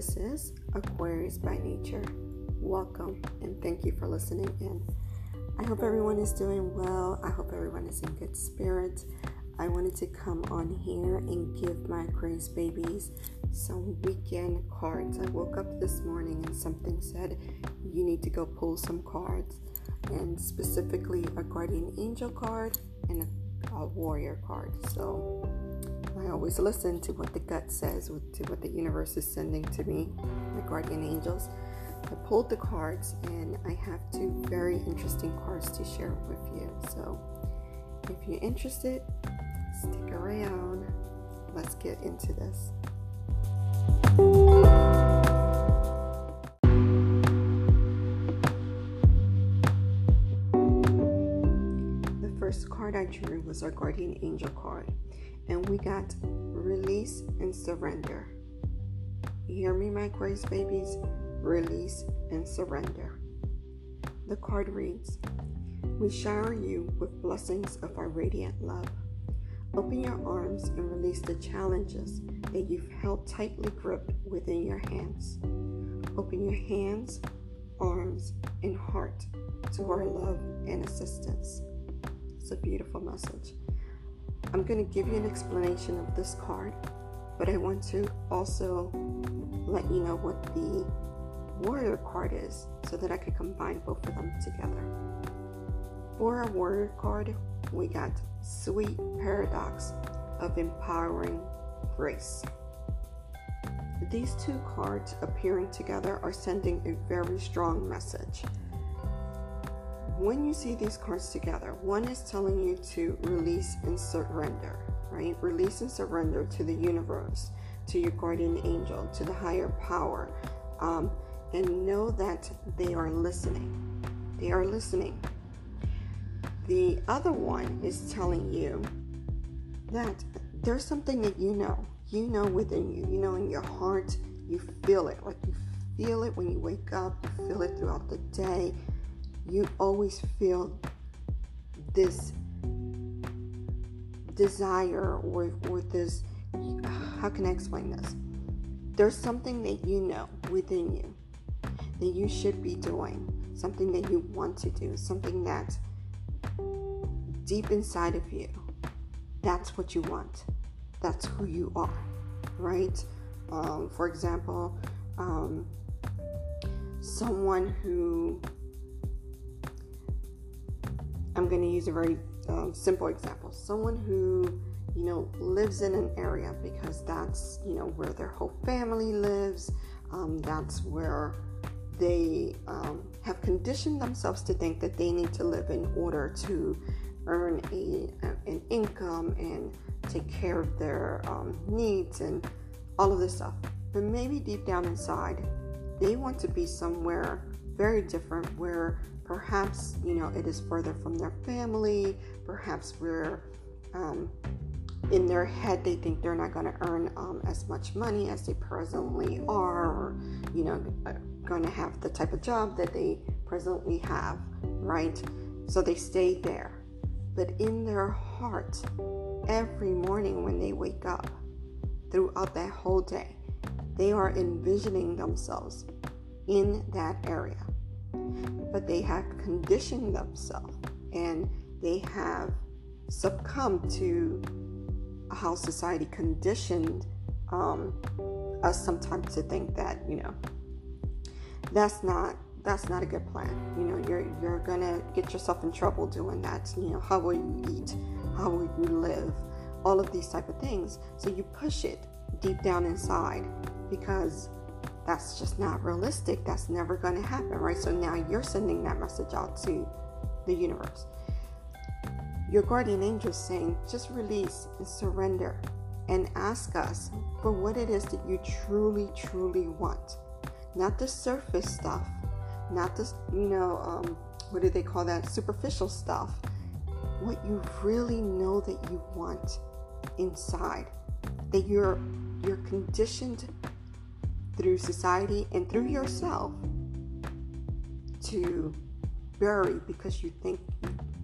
This is Aquarius by Nature. Welcome and thank you for listening in. I hope everyone is doing well. I hope everyone is in good spirits. I wanted to come on here and give my Aquarius babies some weekend cards. I woke up this morning and something said you need to go pull some cards, and specifically a guardian angel card and a, a warrior card. So I always listen to what the gut says, to what the universe is sending to me, my guardian angels. I pulled the cards and I have two very interesting cards to share with you. So if you're interested, stick around. Let's get into this. The first card I drew was our guardian angel card and we got release and surrender. You hear me, my grace babies? Release and surrender. The card reads We shower you with blessings of our radiant love. Open your arms and release the challenges that you've held tightly gripped within your hands. Open your hands, arms, and heart to our love and assistance. It's a beautiful message. I'm going to give you an explanation of this card, but I want to also let you know what the warrior card is so that I could combine both of them together. For our warrior card, we got Sweet Paradox of Empowering Grace. These two cards appearing together are sending a very strong message when you see these cards together, one is telling you to release and surrender, right? Release and surrender to the universe, to your guardian angel, to the higher power, um, and know that they are listening. They are listening. The other one is telling you that there's something that you know. You know within you. You know in your heart. You feel it. Like you feel it when you wake up. You feel it throughout the day you always feel this desire or, or this how can I explain this? There's something that you know within you that you should be doing, something that you want to do, something that deep inside of you, that's what you want. That's who you are, right? Um, for example, um, someone who I'm going to use a very um, simple example. Someone who, you know, lives in an area because that's, you know, where their whole family lives. Um, that's where they um, have conditioned themselves to think that they need to live in order to earn a, an income and take care of their um, needs and all of this stuff. But maybe deep down inside, they want to be somewhere very different where Perhaps, you know, it is further from their family. Perhaps we're um, in their head, they think they're not going to earn um, as much money as they presently are, or, you know, uh, going to have the type of job that they presently have, right? So they stay there. But in their heart, every morning when they wake up, throughout that whole day, they are envisioning themselves in that area but they have conditioned themselves and they have succumbed to how society conditioned um, us sometimes to think that you know that's not that's not a good plan. You know you're you're gonna get yourself in trouble doing that. You know how will you eat? How will you live? All of these type of things. So you push it deep down inside because that's just not realistic. That's never going to happen, right? So now you're sending that message out to the universe. Your guardian angel is saying, just release and surrender and ask us for what it is that you truly, truly want. Not the surface stuff, not the, you know, um, what do they call that? Superficial stuff. What you really know that you want inside, that you're you're conditioned through society and through yourself to bury because you think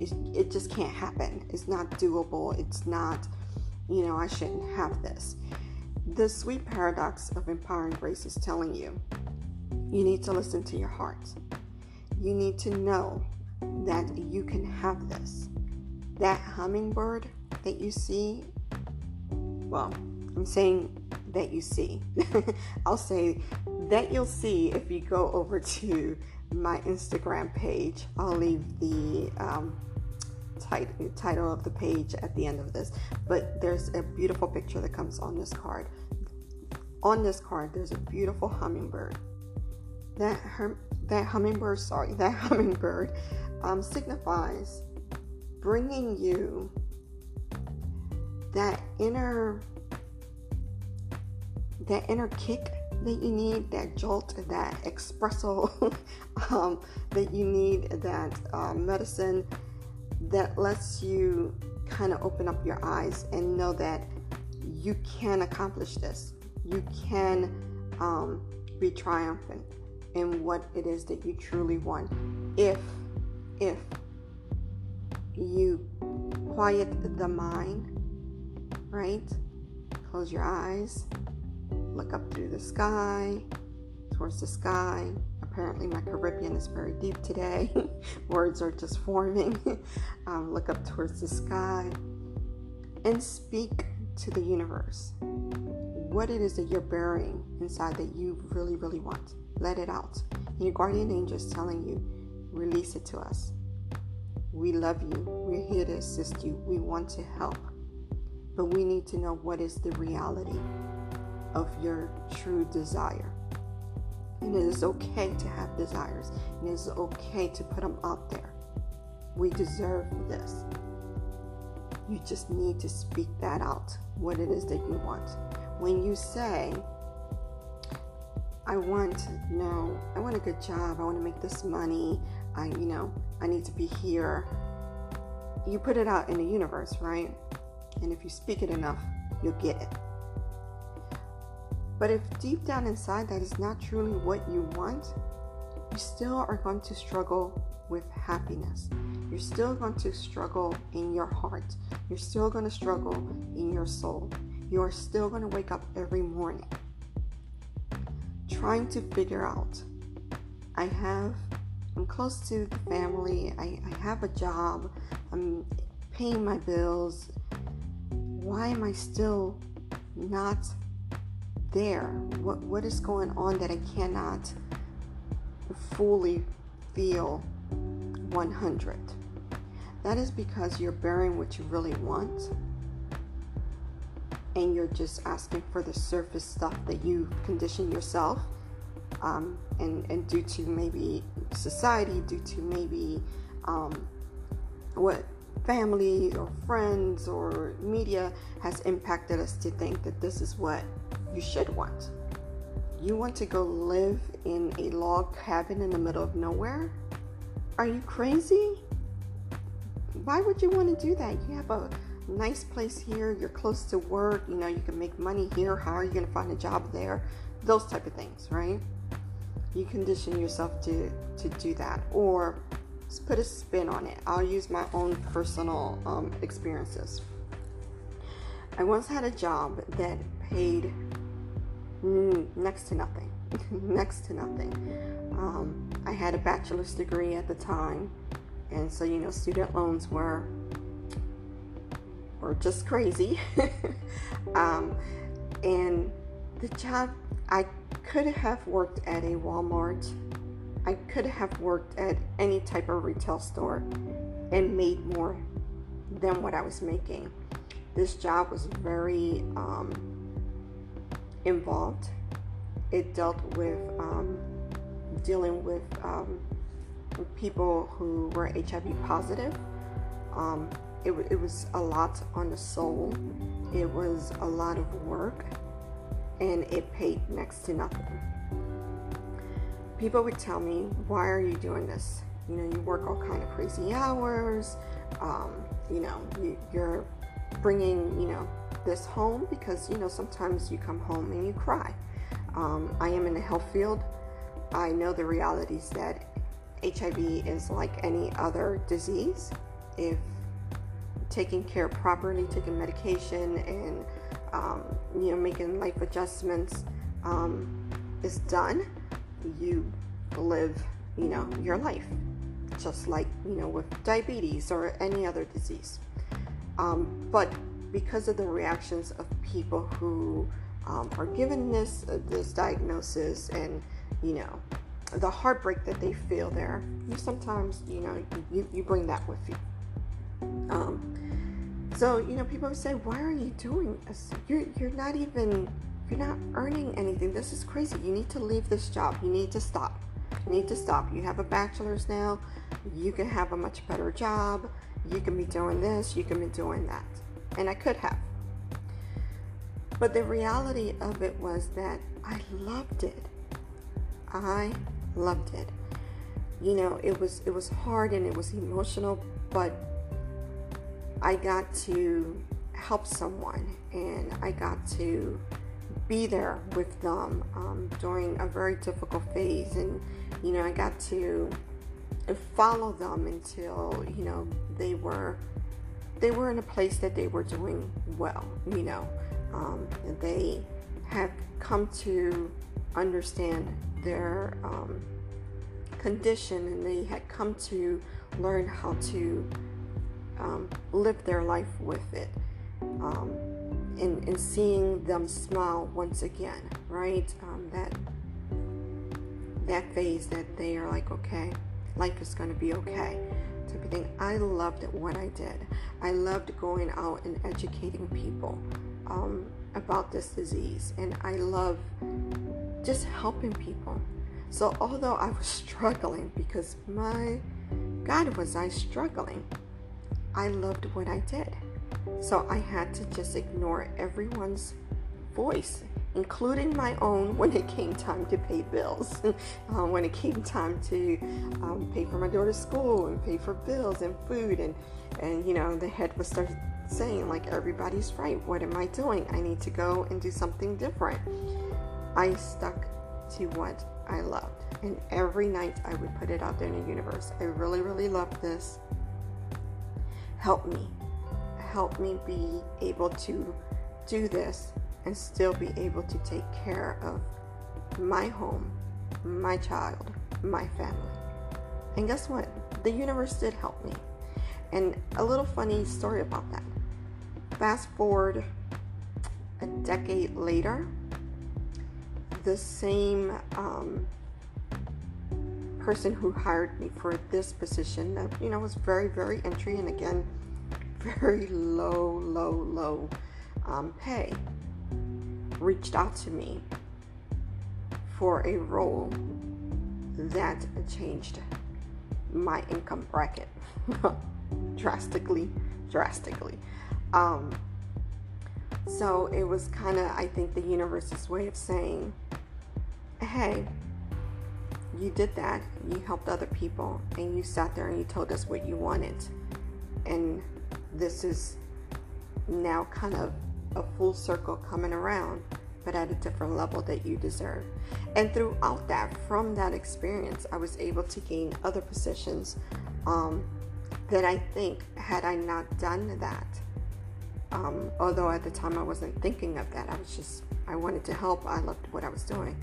it, it just can't happen. It's not doable. It's not, you know, I shouldn't have this. The sweet paradox of empowering grace is telling you you need to listen to your heart. You need to know that you can have this. That hummingbird that you see, well, I'm saying that you see. I'll say that you'll see if you go over to my Instagram page. I'll leave the um, tit- title of the page at the end of this. But there's a beautiful picture that comes on this card. On this card, there's a beautiful hummingbird. That that hummingbird, sorry, that hummingbird um, signifies bringing you that inner that inner kick that you need, that jolt, that espresso um, that you need, that uh, medicine that lets you kind of open up your eyes and know that you can accomplish this. You can um, be triumphant in what it is that you truly want. If, if you quiet the mind, right? Close your eyes look up through the sky, towards the sky. Apparently, my Caribbean is very deep today. Words are just forming. um, look up towards the sky and speak to the universe. What it is that you're bearing inside that you really, really want. Let it out. And your guardian angel is telling you, release it to us. We love you. We're here to assist you. We want to help. But we need to know what is the reality of your true desire. And it is okay to have desires, and it is okay to put them out there. We deserve this. You just need to speak that out, what it is that you want. When you say, I want, you know, I want a good job, I want to make this money, I, you know, I need to be here. You put it out in the universe, right? And if you speak it enough, you'll get it. But if deep down inside that is not truly what you want, you still are going to struggle with happiness. You're still going to struggle in your heart. You're still going to struggle in your soul. You are still going to wake up every morning trying to figure out I have, I'm close to the family, I, I have a job, I'm paying my bills. Why am I still not there? What what is going on that I cannot fully feel 100? That is because you're bearing what you really want and you're just asking for the surface stuff that you condition yourself um, and, and due to maybe society, due to maybe um, what family or friends or media has impacted us to think that this is what you should want. You want to go live in a log cabin in the middle of nowhere? Are you crazy? Why would you want to do that? You have a nice place here, you're close to work, you know, you can make money here. How are you going to find a job there? Those type of things, right? You condition yourself to to do that or put a spin on it. I'll use my own personal um, experiences. I once had a job that paid next to nothing. next to nothing. Um, I had a bachelor's degree at the time, and so you know, student loans were were just crazy. um, and the job, I could have worked at a Walmart. I could have worked at any type of retail store and made more than what I was making. This job was very um, involved. It dealt with um, dealing with um, people who were HIV positive. Um, it, it was a lot on the soul. It was a lot of work, and it paid next to nothing. People would tell me, "Why are you doing this? You know, you work all kind of crazy hours. Um, you know, you, you're bringing, you know, this home because you know sometimes you come home and you cry. Um, I am in the health field. I know the realities that HIV is like any other disease. If taking care properly, taking medication, and um, you know, making life adjustments um, is done, you live, you know, your life, just like you know with diabetes or any other disease. Um, but because of the reactions of people who um, are given this uh, this diagnosis and you know the heartbreak that they feel there, you sometimes you know you, you bring that with you. Um, so you know people say, why are you doing this? You're you're not even you're not earning anything. This is crazy. You need to leave this job. You need to stop. You need to stop. You have a bachelor's now. You can have a much better job. You can be doing this. You can be doing that. And I could have. But the reality of it was that I loved it. I loved it. You know, it was it was hard and it was emotional, but I got to help someone and I got to be there with them um, during a very difficult phase and you know i got to follow them until you know they were they were in a place that they were doing well you know um, they have come to understand their um, condition and they had come to learn how to um, live their life with it um, and, and seeing them smile once again, right? Um, that that phase that they are like, okay, life is going to be okay. Type of thing. I loved what I did. I loved going out and educating people um, about this disease, and I love just helping people. So although I was struggling, because my God was I struggling, I loved what I did. So I had to just ignore everyone's voice, including my own, when it came time to pay bills, um, when it came time to um, pay for my daughter's school and pay for bills and food. And, and you know, the head would start saying, like, everybody's right. What am I doing? I need to go and do something different. I stuck to what I loved. And every night I would put it out there in the universe. I really, really love this. Help me help me be able to do this and still be able to take care of my home, my child, my family. And guess what? The universe did help me. And a little funny story about that. Fast forward a decade later, the same um, person who hired me for this position that you know was very very entry and again very low, low, low um, pay reached out to me for a role that changed my income bracket drastically, drastically. Um, so it was kind of, I think, the universe's way of saying, hey, you did that, you helped other people, and you sat there and you told us what you wanted. And this is now kind of a full circle coming around, but at a different level that you deserve. And throughout that, from that experience, I was able to gain other positions um, that I think, had I not done that, um, although at the time I wasn't thinking of that, I was just, I wanted to help, I loved what I was doing.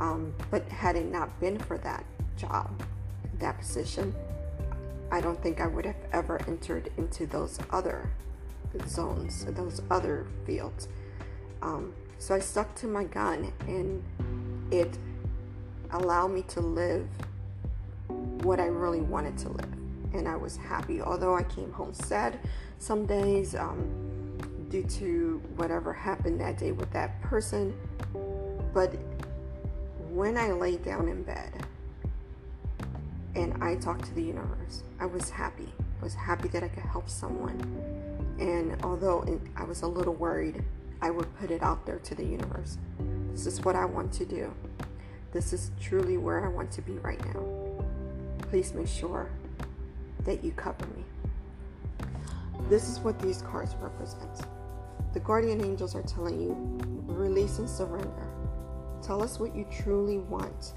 Um, but had it not been for that job, that position, I don't think I would have ever entered into those other zones, those other fields. Um, so I stuck to my gun and it allowed me to live what I really wanted to live. And I was happy, although I came home sad some days um, due to whatever happened that day with that person. But when I lay down in bed, and I talked to the universe. I was happy. I was happy that I could help someone. And although I was a little worried, I would put it out there to the universe. This is what I want to do. This is truly where I want to be right now. Please make sure that you cover me. This is what these cards represent. The guardian angels are telling you release and surrender. Tell us what you truly want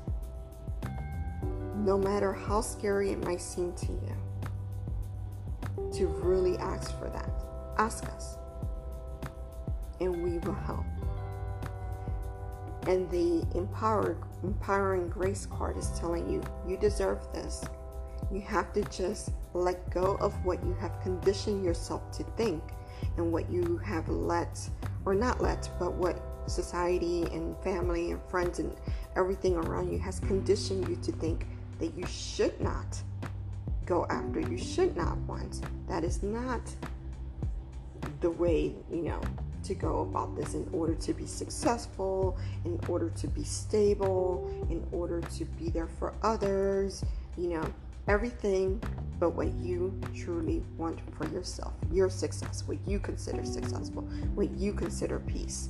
no matter how scary it might seem to you, to really ask for that. Ask us. and we will help. And the empower, empowering grace card is telling you, you deserve this. You have to just let go of what you have conditioned yourself to think and what you have let, or not let, but what society and family and friends and everything around you has conditioned you to think that you should not go after, you should not want. That is not the way, you know, to go about this in order to be successful, in order to be stable, in order to be there for others, you know, everything but what you truly want for yourself, your success, what you consider successful, what you consider peace,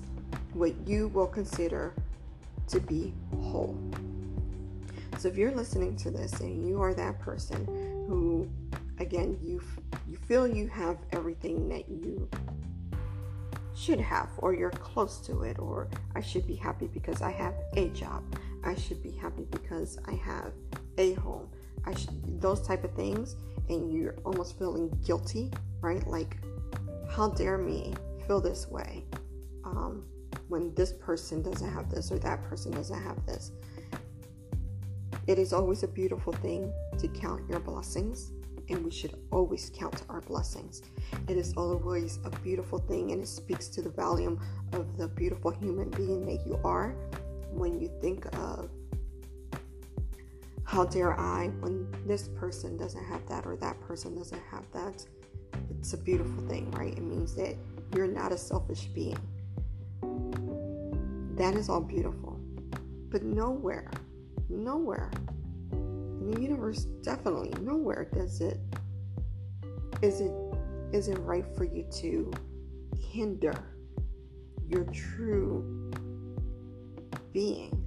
what you will consider to be whole. So if you're listening to this and you are that person who again you you feel you have everything that you should have or you're close to it or I should be happy because I have a job. I should be happy because I have a home. I should, those type of things and you're almost feeling guilty, right? Like how dare me feel this way um, when this person doesn't have this or that person doesn't have this. It is always a beautiful thing to count your blessings and we should always count our blessings. It is always a beautiful thing and it speaks to the volume of the beautiful human being that you are when you think of how dare I when this person doesn't have that or that person doesn't have that. It's a beautiful thing, right? It means that you're not a selfish being. That is all beautiful. But nowhere, nowhere the universe definitely nowhere does it is it is it right for you to hinder your true being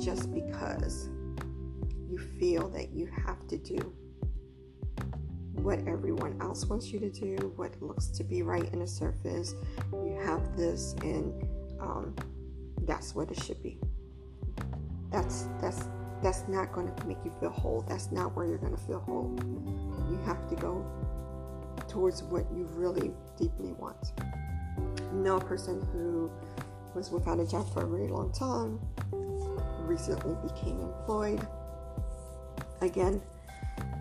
just because you feel that you have to do what everyone else wants you to do, what looks to be right in the surface. You have this, and um, that's what it should be. That's that's that's not going to make you feel whole. That's not where you're going to feel whole. You have to go towards what you really deeply want. know a person who was without a job for a very long time, recently became employed. Again,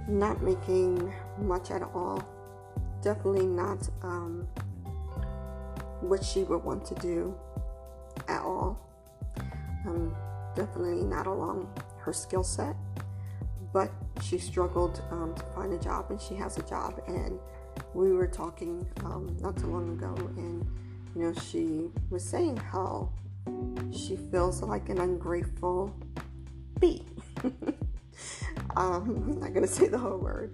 not making much at all. Definitely not um, what she would want to do at all. Um, definitely not along her skill set, but she struggled um, to find a job, and she has a job. And we were talking um, not too long ago, and you know, she was saying how she feels like an ungrateful bee. um, I'm not gonna say the whole word.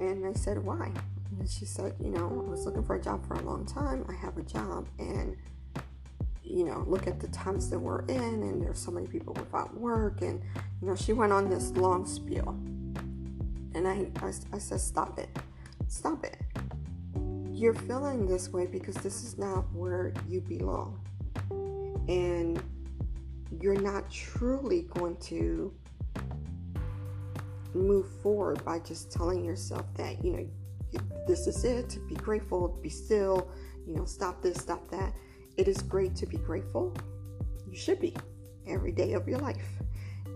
And I said, why? And she said, you know, I was looking for a job for a long time. I have a job, and you know, look at the times that we're in, and there's so many people without work, and you know, she went on this long spiel, and I, I, I said, stop it, stop it. You're feeling this way because this is not where you belong, and you're not truly going to move forward by just telling yourself that you know this is it. Be grateful. Be still. You know stop this stop that. It is great to be grateful. You should be every day of your life.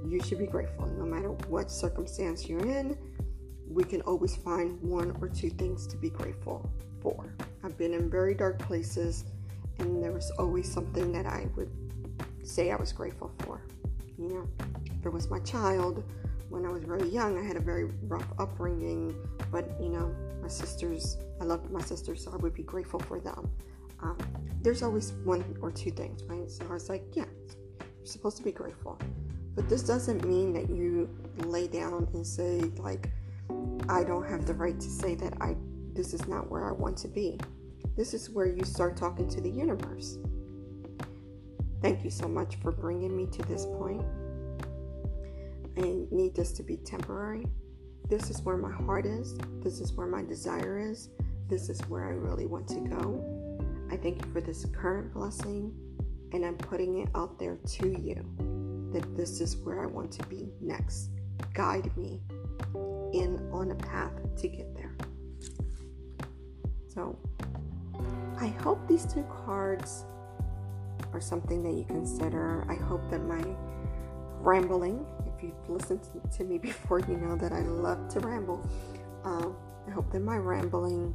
You should be grateful no matter what circumstance you're in. We can always find one or two things to be grateful for. I've been in very dark places, and there was always something that I would say I was grateful for. You know, if it was my child, when I was very young, I had a very rough upbringing, but you know, my sisters, I loved my sisters, so I would be grateful for them um, there's always one or two things, right? So I was like, yeah, you're supposed to be grateful. But this doesn't mean that you lay down and say, like, I don't have the right to say that I this is not where I want to be. This is where you start talking to the universe. Thank you so much for bringing me to this point. I need this to be temporary. This is where my heart is. This is where my desire is. This is where I really want to go. I thank you for this current blessing, and I'm putting it out there to you that this is where I want to be next. Guide me in on a path to get there. So, I hope these two cards are something that you consider. I hope that my rambling, if you've listened to me before, you know that I love to ramble. Um, I hope that my rambling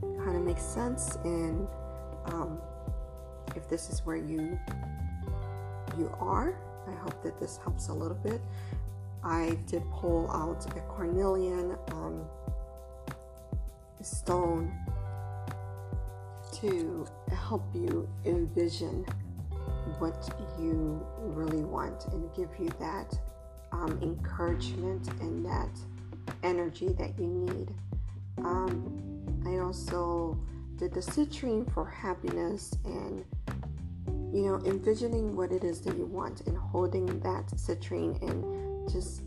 kind of makes sense and um, if this is where you you are i hope that this helps a little bit. I did pull out a cornelian um, stone to help you envision what you really want and give you that um, encouragement and that energy that you need. Um, I also did the citrine for happiness and you know envisioning what it is that you want and holding that citrine and just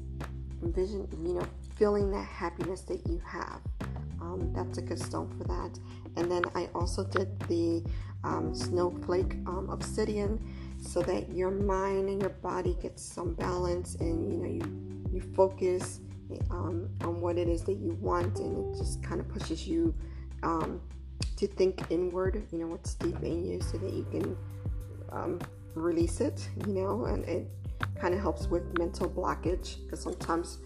envision you know feeling that happiness that you have. Um, that's a good stone for that. And then i also did the um, snowflake um, obsidian so that your mind and your body gets some balance and you know you you focus um, on what it is that you want, and it just kind of pushes you um, to think inward, you know, what's deep in you, so that you can um, release it, you know, and it kind of helps with mental blockage because sometimes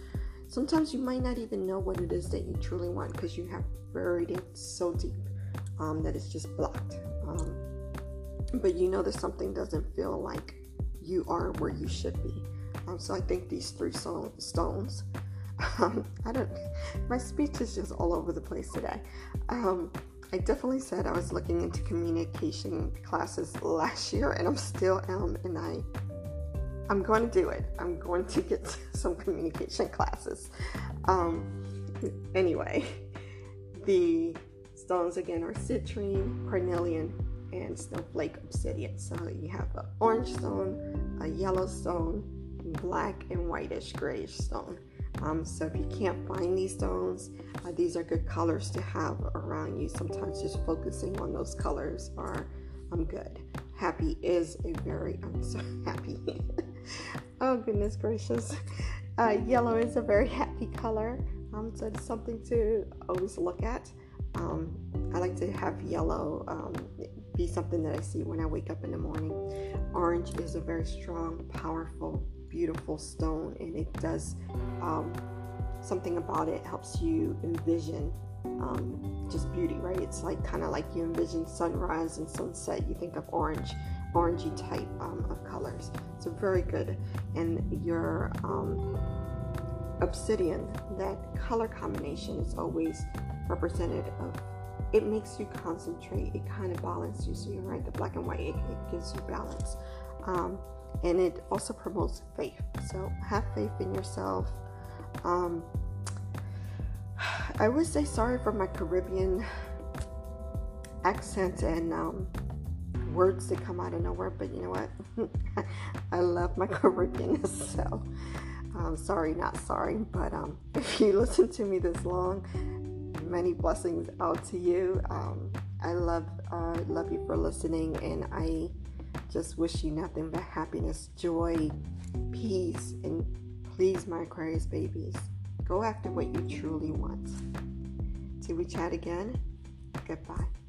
sometimes you might not even know what it is that you truly want because you have buried it so deep um, that it's just blocked. Um, but you know that something doesn't feel like you are where you should be. Um, so I think these three stones um, I don't. My speech is just all over the place today. I definitely said I was looking into communication classes last year, and I'm still am, and I. I'm going to do it. I'm going to get some communication classes. Um, anyway, the stones again are citrine, carnelian, and snowflake obsidian. So you have an orange stone, a yellow stone, black and whitish grayish stone. Um, so if you can't find these stones, uh, these are good colors to have around you. Sometimes just focusing on those colors are um, good. Happy is a very, I'm so happy. oh goodness gracious. Uh, yellow is a very happy color. Um, so it's something to always look at. Um, I like to have yellow um, be something that I see when I wake up in the morning. Orange is a very strong, powerful beautiful stone, and it does um, something about it helps you envision um, just beauty, right? It's like kind of like you envision sunrise and sunset. You think of orange, orangey type um, of colors. So very good. And your um, obsidian, that color combination is always represented of. It makes you concentrate. It kind of balances you, right? The black and white, it, it gives you balance. And it also promotes faith. So have faith in yourself. Um, I would say sorry for my Caribbean accent and um, words that come out of nowhere, but you know what? I love my Caribbean, so um, sorry, not sorry. But um, if you listen to me this long, many blessings out to you. Um, I love uh, love you for listening, and I just wish you nothing but happiness, joy, peace, and please, my Aquarius babies, go after what you truly want. Till we chat again, goodbye.